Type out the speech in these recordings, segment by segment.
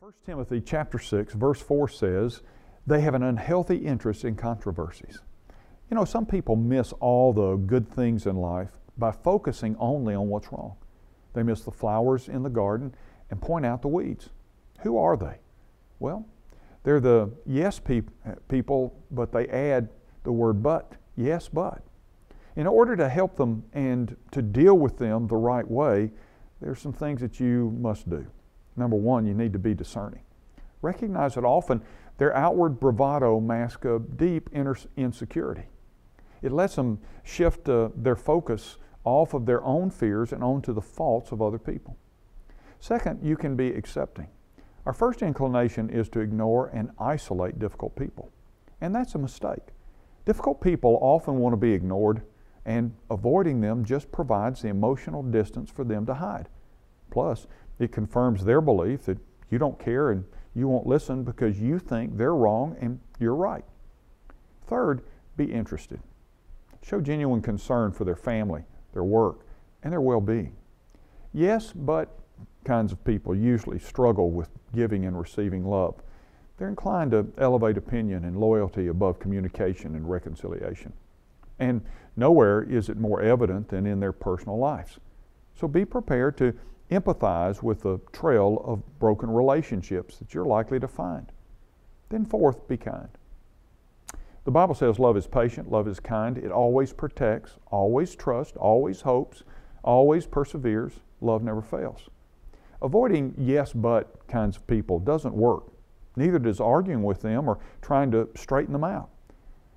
1 Timothy chapter 6 verse 4 says, they have an unhealthy interest in controversies. You know, some people miss all the good things in life by focusing only on what's wrong. They miss the flowers in the garden and point out the weeds. Who are they? Well, they're the yes peop- people, but they add the word but. Yes, but. In order to help them and to deal with them the right way, there's some things that you must do. Number one, you need to be discerning. Recognize that often their outward bravado masks a deep inner insecurity. It lets them shift uh, their focus off of their own fears and onto the faults of other people. Second, you can be accepting. Our first inclination is to ignore and isolate difficult people, and that's a mistake. Difficult people often want to be ignored, and avoiding them just provides the emotional distance for them to hide. Plus, it confirms their belief that you don't care and you won't listen because you think they're wrong and you're right. Third, be interested. Show genuine concern for their family, their work, and their well being. Yes, but kinds of people usually struggle with giving and receiving love. They're inclined to elevate opinion and loyalty above communication and reconciliation. And nowhere is it more evident than in their personal lives. So be prepared to empathize with the trail of broken relationships that you're likely to find. Then, fourth, be kind. The Bible says love is patient, love is kind, it always protects, always trusts, always hopes, always perseveres, love never fails. Avoiding yes but kinds of people doesn't work. Neither does arguing with them or trying to straighten them out.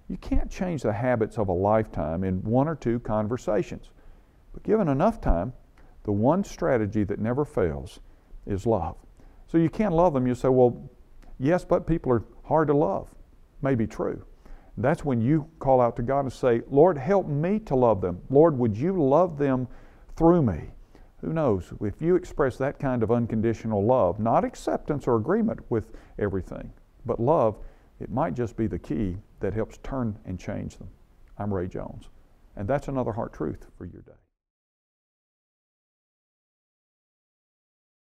You can't change the habits of a lifetime in one or two conversations. But given enough time, the one strategy that never fails is love. So you can't love them. You say, well, yes, but people are hard to love. May be true. That's when you call out to God and say, Lord, help me to love them. Lord, would you love them through me? Who knows? If you express that kind of unconditional love, not acceptance or agreement with everything, but love, it might just be the key that helps turn and change them. I'm Ray Jones, and that's another heart truth for your day.